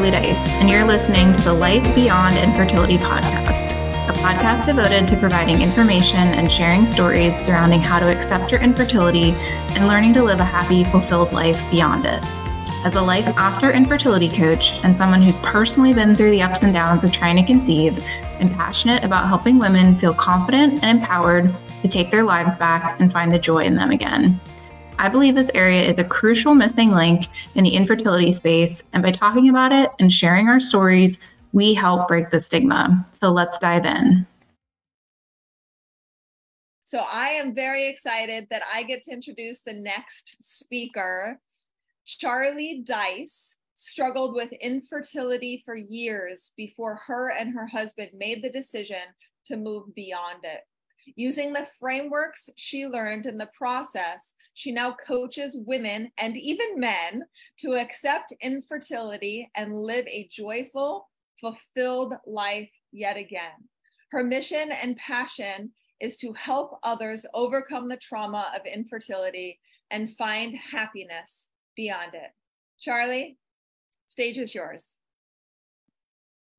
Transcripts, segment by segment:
Charlie Dice, and you're listening to the Life Beyond Infertility podcast, a podcast devoted to providing information and sharing stories surrounding how to accept your infertility and learning to live a happy, fulfilled life beyond it. As a life after infertility coach and someone who's personally been through the ups and downs of trying to conceive, I'm passionate about helping women feel confident and empowered to take their lives back and find the joy in them again. I believe this area is a crucial missing link in the infertility space, and by talking about it and sharing our stories, we help break the stigma. So let's dive in. So I am very excited that I get to introduce the next speaker. Charlie Dice struggled with infertility for years before her and her husband made the decision to move beyond it. Using the frameworks she learned in the process, she now coaches women and even men to accept infertility and live a joyful, fulfilled life yet again. Her mission and passion is to help others overcome the trauma of infertility and find happiness beyond it. Charlie, stage is yours.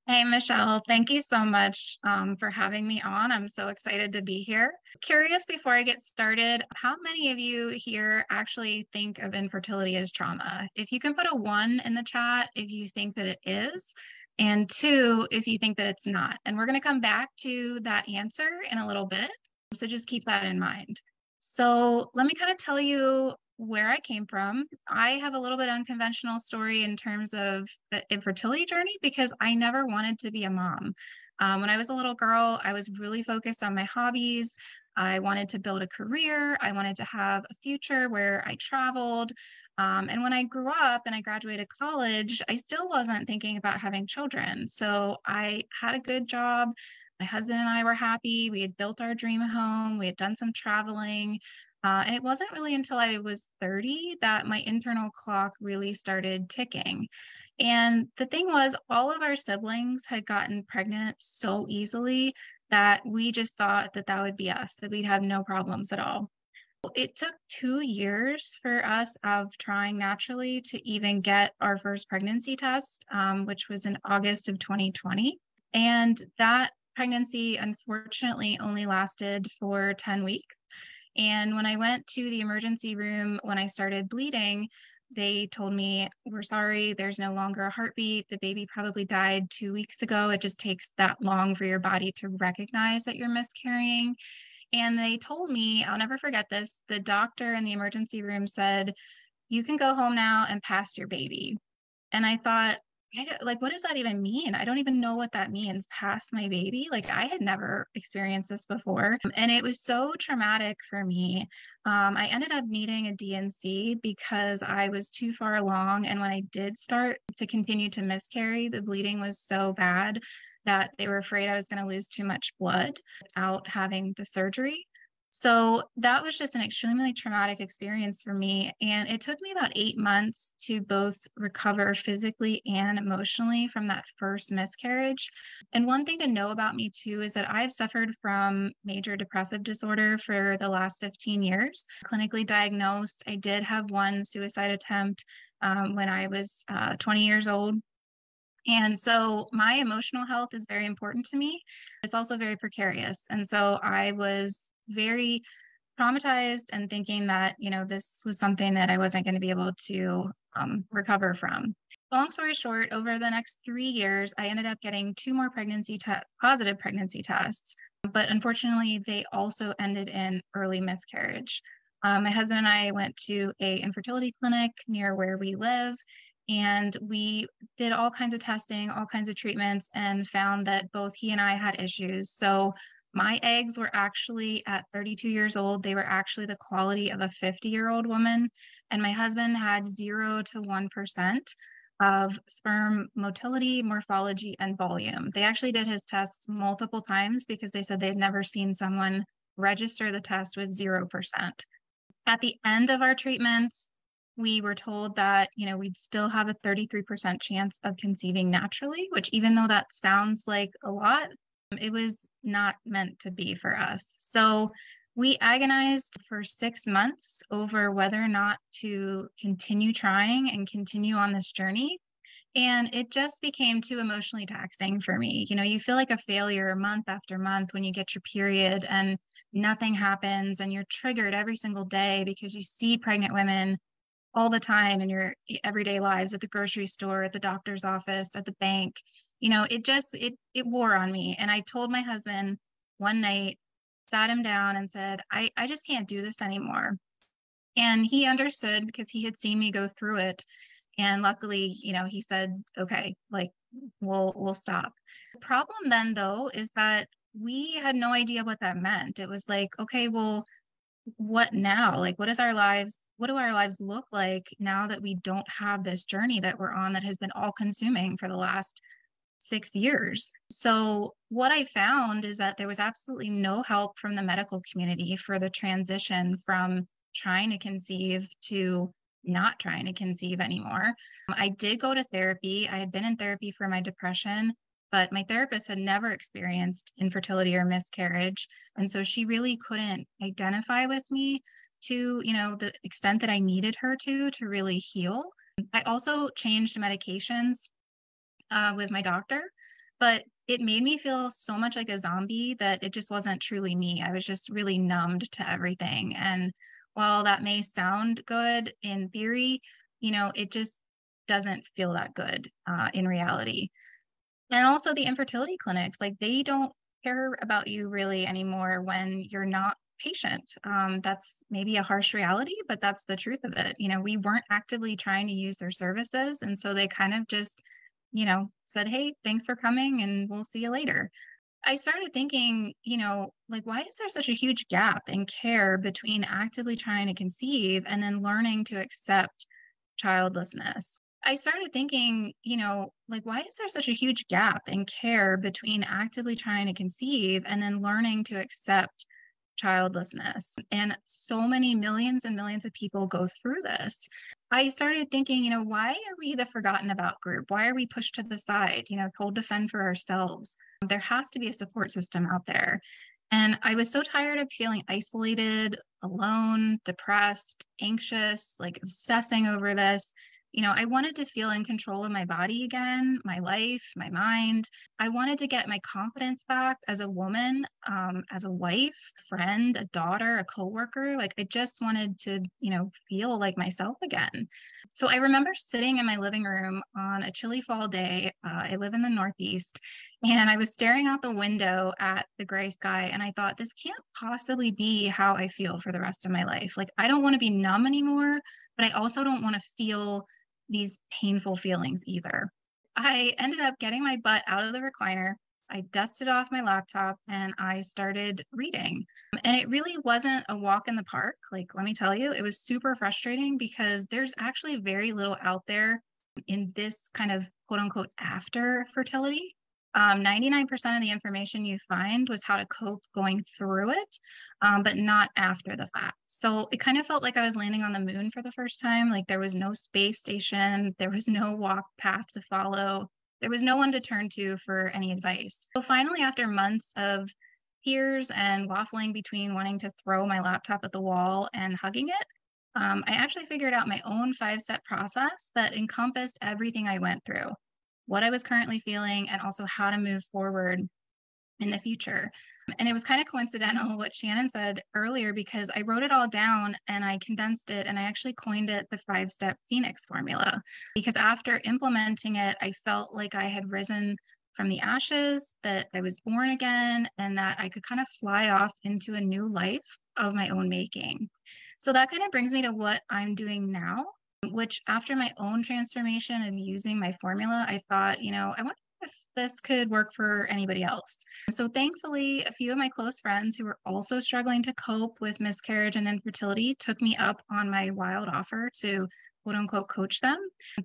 Hey, Michelle, thank you so much um, for having me on. I'm so excited to be here. Curious before I get started, how many of you here actually think of infertility as trauma? If you can put a one in the chat if you think that it is, and two if you think that it's not. And we're going to come back to that answer in a little bit. So just keep that in mind. So let me kind of tell you where I came from. I have a little bit unconventional story in terms of the infertility journey because I never wanted to be a mom. Um, when I was a little girl, I was really focused on my hobbies. I wanted to build a career. I wanted to have a future where I traveled. Um, and when I grew up and I graduated college, I still wasn't thinking about having children. So I had a good job. My husband and I were happy. We had built our dream home. We had done some traveling. Uh, and it wasn't really until I was 30 that my internal clock really started ticking. And the thing was, all of our siblings had gotten pregnant so easily that we just thought that that would be us, that we'd have no problems at all. It took two years for us of trying naturally to even get our first pregnancy test, um, which was in August of 2020. And that pregnancy, unfortunately, only lasted for 10 weeks. And when I went to the emergency room when I started bleeding, they told me, We're sorry, there's no longer a heartbeat. The baby probably died two weeks ago. It just takes that long for your body to recognize that you're miscarrying. And they told me, I'll never forget this. The doctor in the emergency room said, You can go home now and pass your baby. And I thought, like what does that even mean? I don't even know what that means past my baby like i had never experienced this before and it was so traumatic for me um, i ended up needing a dnc because i was too far along and when i did start to continue to miscarry the bleeding was so bad that they were afraid i was going to lose too much blood without having the surgery so that was just an extremely traumatic experience for me. And it took me about eight months to both recover physically and emotionally from that first miscarriage. And one thing to know about me too is that I've suffered from major depressive disorder for the last 15 years. Clinically diagnosed, I did have one suicide attempt um, when I was uh, 20 years old. And so my emotional health is very important to me. It's also very precarious. And so I was very traumatized and thinking that you know this was something that i wasn't going to be able to um, recover from. Long story short over the next three years i ended up getting two more pregnancy te- positive pregnancy tests but unfortunately they also ended in early miscarriage. Um, my husband and i went to a infertility clinic near where we live and we did all kinds of testing all kinds of treatments and found that both he and i had issues. So my eggs were actually at 32 years old, they were actually the quality of a 50 year old woman. And my husband had zero to 1% of sperm motility, morphology, and volume. They actually did his tests multiple times because they said they'd never seen someone register the test with 0%. At the end of our treatments, we were told that you know we'd still have a 33% chance of conceiving naturally which even though that sounds like a lot it was not meant to be for us. So we agonized for six months over whether or not to continue trying and continue on this journey. And it just became too emotionally taxing for me. You know, you feel like a failure month after month when you get your period and nothing happens and you're triggered every single day because you see pregnant women all the time in your everyday lives at the grocery store, at the doctor's office, at the bank. You know, it just it it wore on me. And I told my husband one night, sat him down and said, I, I just can't do this anymore. And he understood because he had seen me go through it. And luckily, you know, he said, okay, like we'll we'll stop. The problem then though is that we had no idea what that meant. It was like, okay, well, what now? Like what is our lives, what do our lives look like now that we don't have this journey that we're on that has been all consuming for the last six years. So, what I found is that there was absolutely no help from the medical community for the transition from trying to conceive to not trying to conceive anymore. I did go to therapy. I had been in therapy for my depression, but my therapist had never experienced infertility or miscarriage. And so she really couldn't identify with me to, you know, the extent that I needed her to to really heal. I also changed medications uh, with my doctor, but it made me feel so much like a zombie that it just wasn't truly me. I was just really numbed to everything. And while that may sound good in theory, you know, it just doesn't feel that good uh, in reality. And also the infertility clinics, like they don't care about you really anymore when you're not patient. Um, that's maybe a harsh reality, but that's the truth of it. You know, we weren't actively trying to use their services. And so they kind of just you know, said, Hey, thanks for coming and we'll see you later. I started thinking, you know, like, why is there such a huge gap in care between actively trying to conceive and then learning to accept childlessness? I started thinking, you know, like, why is there such a huge gap in care between actively trying to conceive and then learning to accept childlessness? And so many millions and millions of people go through this. I started thinking, you know, why are we the forgotten about group? Why are we pushed to the side, you know, told to fend for ourselves? There has to be a support system out there. And I was so tired of feeling isolated, alone, depressed, anxious, like obsessing over this you know, I wanted to feel in control of my body again, my life, my mind. I wanted to get my confidence back as a woman, um, as a wife, friend, a daughter, a coworker. Like I just wanted to, you know, feel like myself again. So I remember sitting in my living room on a chilly fall day. Uh, I live in the Northeast, and I was staring out the window at the gray sky, and I thought, this can't possibly be how I feel for the rest of my life. Like I don't want to be numb anymore, but I also don't want to feel these painful feelings either. I ended up getting my butt out of the recliner. I dusted off my laptop and I started reading. And it really wasn't a walk in the park. Like, let me tell you, it was super frustrating because there's actually very little out there in this kind of quote unquote after fertility um, 99% of the information you find was how to cope going through it, um, but not after the fact. So it kind of felt like I was landing on the moon for the first time. Like there was no space station, there was no walk path to follow, there was no one to turn to for any advice. So finally, after months of tears and waffling between wanting to throw my laptop at the wall and hugging it, um, I actually figured out my own five step process that encompassed everything I went through what I was currently feeling, and also how to move forward in the future. And it was kind of coincidental what Shannon said earlier because I wrote it all down and I condensed it and I actually coined it the five step Phoenix formula. Because after implementing it, I felt like I had risen from the ashes, that I was born again, and that I could kind of fly off into a new life of my own making. So that kind of brings me to what I'm doing now which after my own transformation of using my formula, I thought, you know, I wonder if this could work for anybody else. So thankfully, a few of my close friends who were also struggling to cope with miscarriage and infertility took me up on my wild offer to quote unquote coach them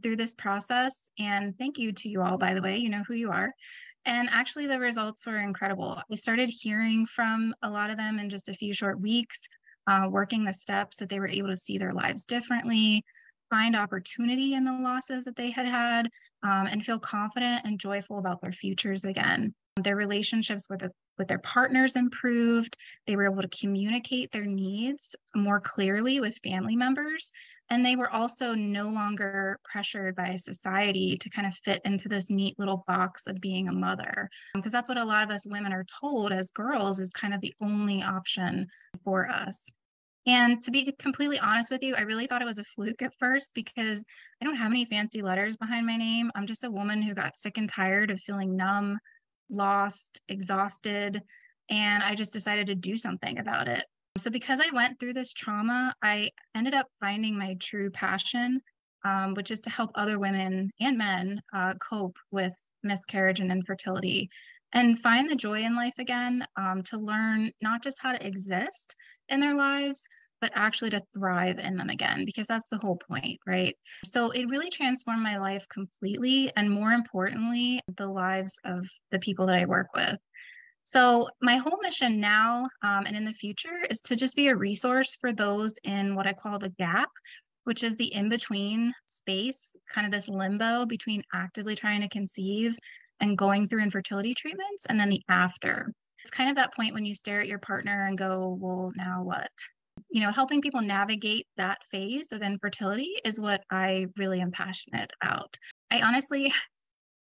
through this process. And thank you to you all, by the way, you know who you are. And actually, the results were incredible. I started hearing from a lot of them in just a few short weeks, uh, working the steps that they were able to see their lives differently, find opportunity in the losses that they had had um, and feel confident and joyful about their futures again. Their relationships with with their partners improved. They were able to communicate their needs more clearly with family members. And they were also no longer pressured by society to kind of fit into this neat little box of being a mother. Because that's what a lot of us women are told as girls is kind of the only option for us. And to be completely honest with you, I really thought it was a fluke at first because I don't have any fancy letters behind my name. I'm just a woman who got sick and tired of feeling numb, lost, exhausted, and I just decided to do something about it. So, because I went through this trauma, I ended up finding my true passion, um, which is to help other women and men uh, cope with miscarriage and infertility and find the joy in life again, um, to learn not just how to exist in their lives, but actually to thrive in them again, because that's the whole point, right? So it really transformed my life completely. And more importantly, the lives of the people that I work with. So, my whole mission now um, and in the future is to just be a resource for those in what I call the gap, which is the in between space, kind of this limbo between actively trying to conceive and going through infertility treatments, and then the after. It's kind of that point when you stare at your partner and go, well, now what? You know, helping people navigate that phase of infertility is what I really am passionate about. I honestly,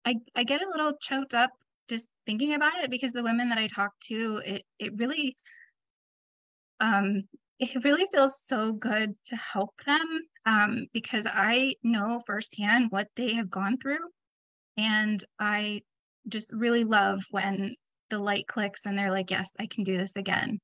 I, I get a little choked up just thinking about it because the women that I talk to, it it really um it really feels so good to help them um, because I know firsthand what they have gone through. And I just really love when the light clicks and they're like, yes, I can do this again.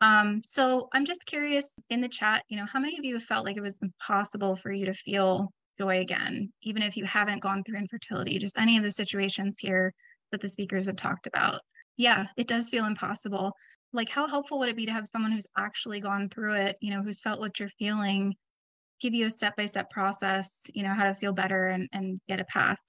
Um, so I'm just curious in the chat, you know, how many of you have felt like it was impossible for you to feel joy again, even if you haven't gone through infertility, just any of the situations here that the speakers have talked about. Yeah, it does feel impossible. Like, how helpful would it be to have someone who's actually gone through it, you know, who's felt what you're feeling, give you a step by step process, you know, how to feel better and, and get a path,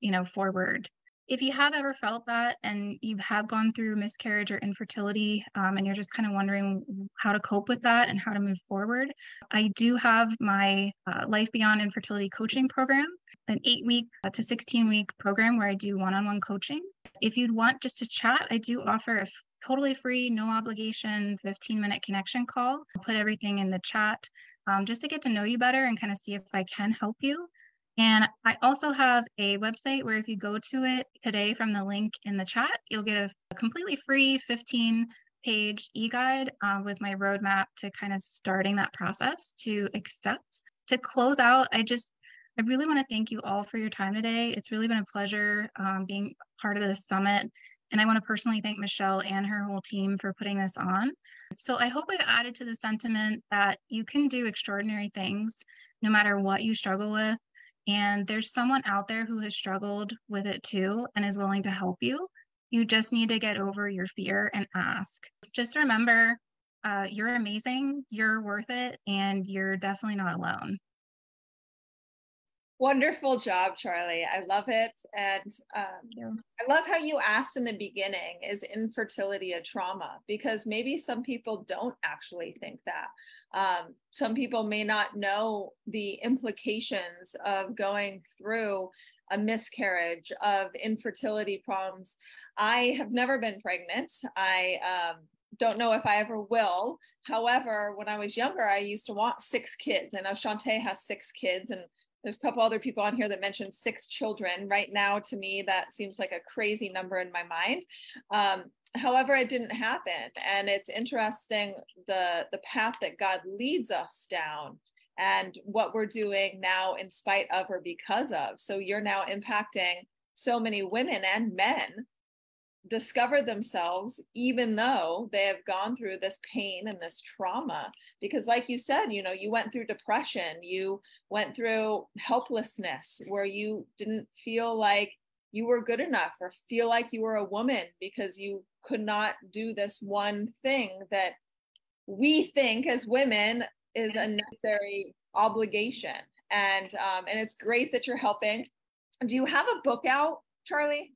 you know, forward if you have ever felt that and you have gone through miscarriage or infertility um, and you're just kind of wondering how to cope with that and how to move forward, I do have my uh, Life Beyond Infertility coaching program, an eight week uh, to 16 week program where I do one on one coaching. If you'd want just to chat, I do offer a totally free, no obligation 15 minute connection call. I'll put everything in the chat um, just to get to know you better and kind of see if I can help you. And I also have a website where if you go to it today from the link in the chat, you'll get a, completely free 15 page e-guide uh, with my roadmap to kind of starting that process to accept. To close out, I just, I really want to thank you all for your time today. It's really been a pleasure um, being part of this summit. And I want to personally thank Michelle and her whole team for putting this on. So I hope I've added to the sentiment that you can do extraordinary things no matter what you struggle with. And there's someone out there who has struggled with it too and is willing to help you. You just need to get over your fear and ask. Just remember, uh, you're amazing, you're worth it, and you're definitely not alone. Wonderful job, Charlie. I love it. And um, I love how you asked in the beginning is infertility a trauma? Because maybe some people don't actually think that. Um, some people may not know the implications of going through a miscarriage, of infertility problems. I have never been pregnant. I um, don't know if I ever will. However, when I was younger, I used to want six kids. I know Shantae has six kids, and there's a couple other people on here that mentioned six children. Right now, to me, that seems like a crazy number in my mind. Um, however, it didn't happen, and it's interesting the the path that God leads us down and what we're doing now in spite of or because of. So you're now impacting so many women and men discover themselves even though they have gone through this pain and this trauma. Because like you said you know you went through depression you went through helplessness where you didn't feel like you were good enough or feel like you were a woman because you could not do this one thing that we think as women is a necessary obligation. And um, and it's great that you're helping. Do you have a book out charlie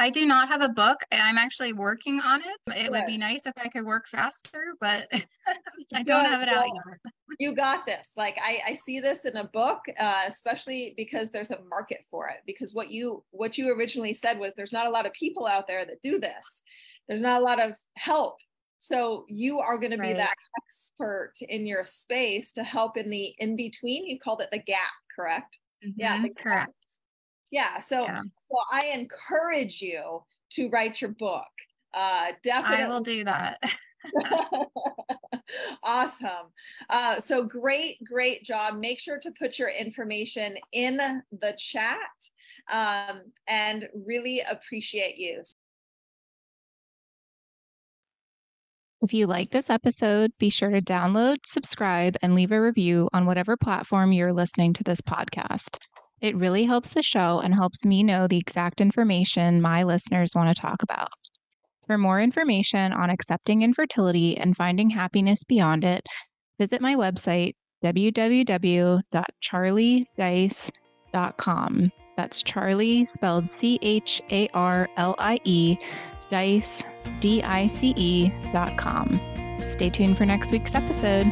I do not have a book. I'm actually working on it. It would be nice if I could work faster, but I don't have it out yet. you got this. Like I, I see this in a book, uh, especially because there's a market for it. Because what you what you originally said was there's not a lot of people out there that do this. there's not a lot of help so you are going to be that expert in your space to help in the in between you called it the gap correct Yeah, Mhm, the gap. Correct. yeah so Yeah. so i encourage you to write your book uh definitely I will do that. awesome. Uh, so great, great job. Make sure to put your information in the chat um, and really appreciate you. If you like this episode, be sure to download, subscribe, and leave a review on whatever platform you're listening to this podcast. It really helps the show and helps me know the exact information my listeners want to talk about. For more information on accepting infertility and finding happiness beyond it, visit my website, www.charliedice.com. That's Charlie spelled C H A R L I E, dice, D I C E dot com. Stay tuned for next week's episode.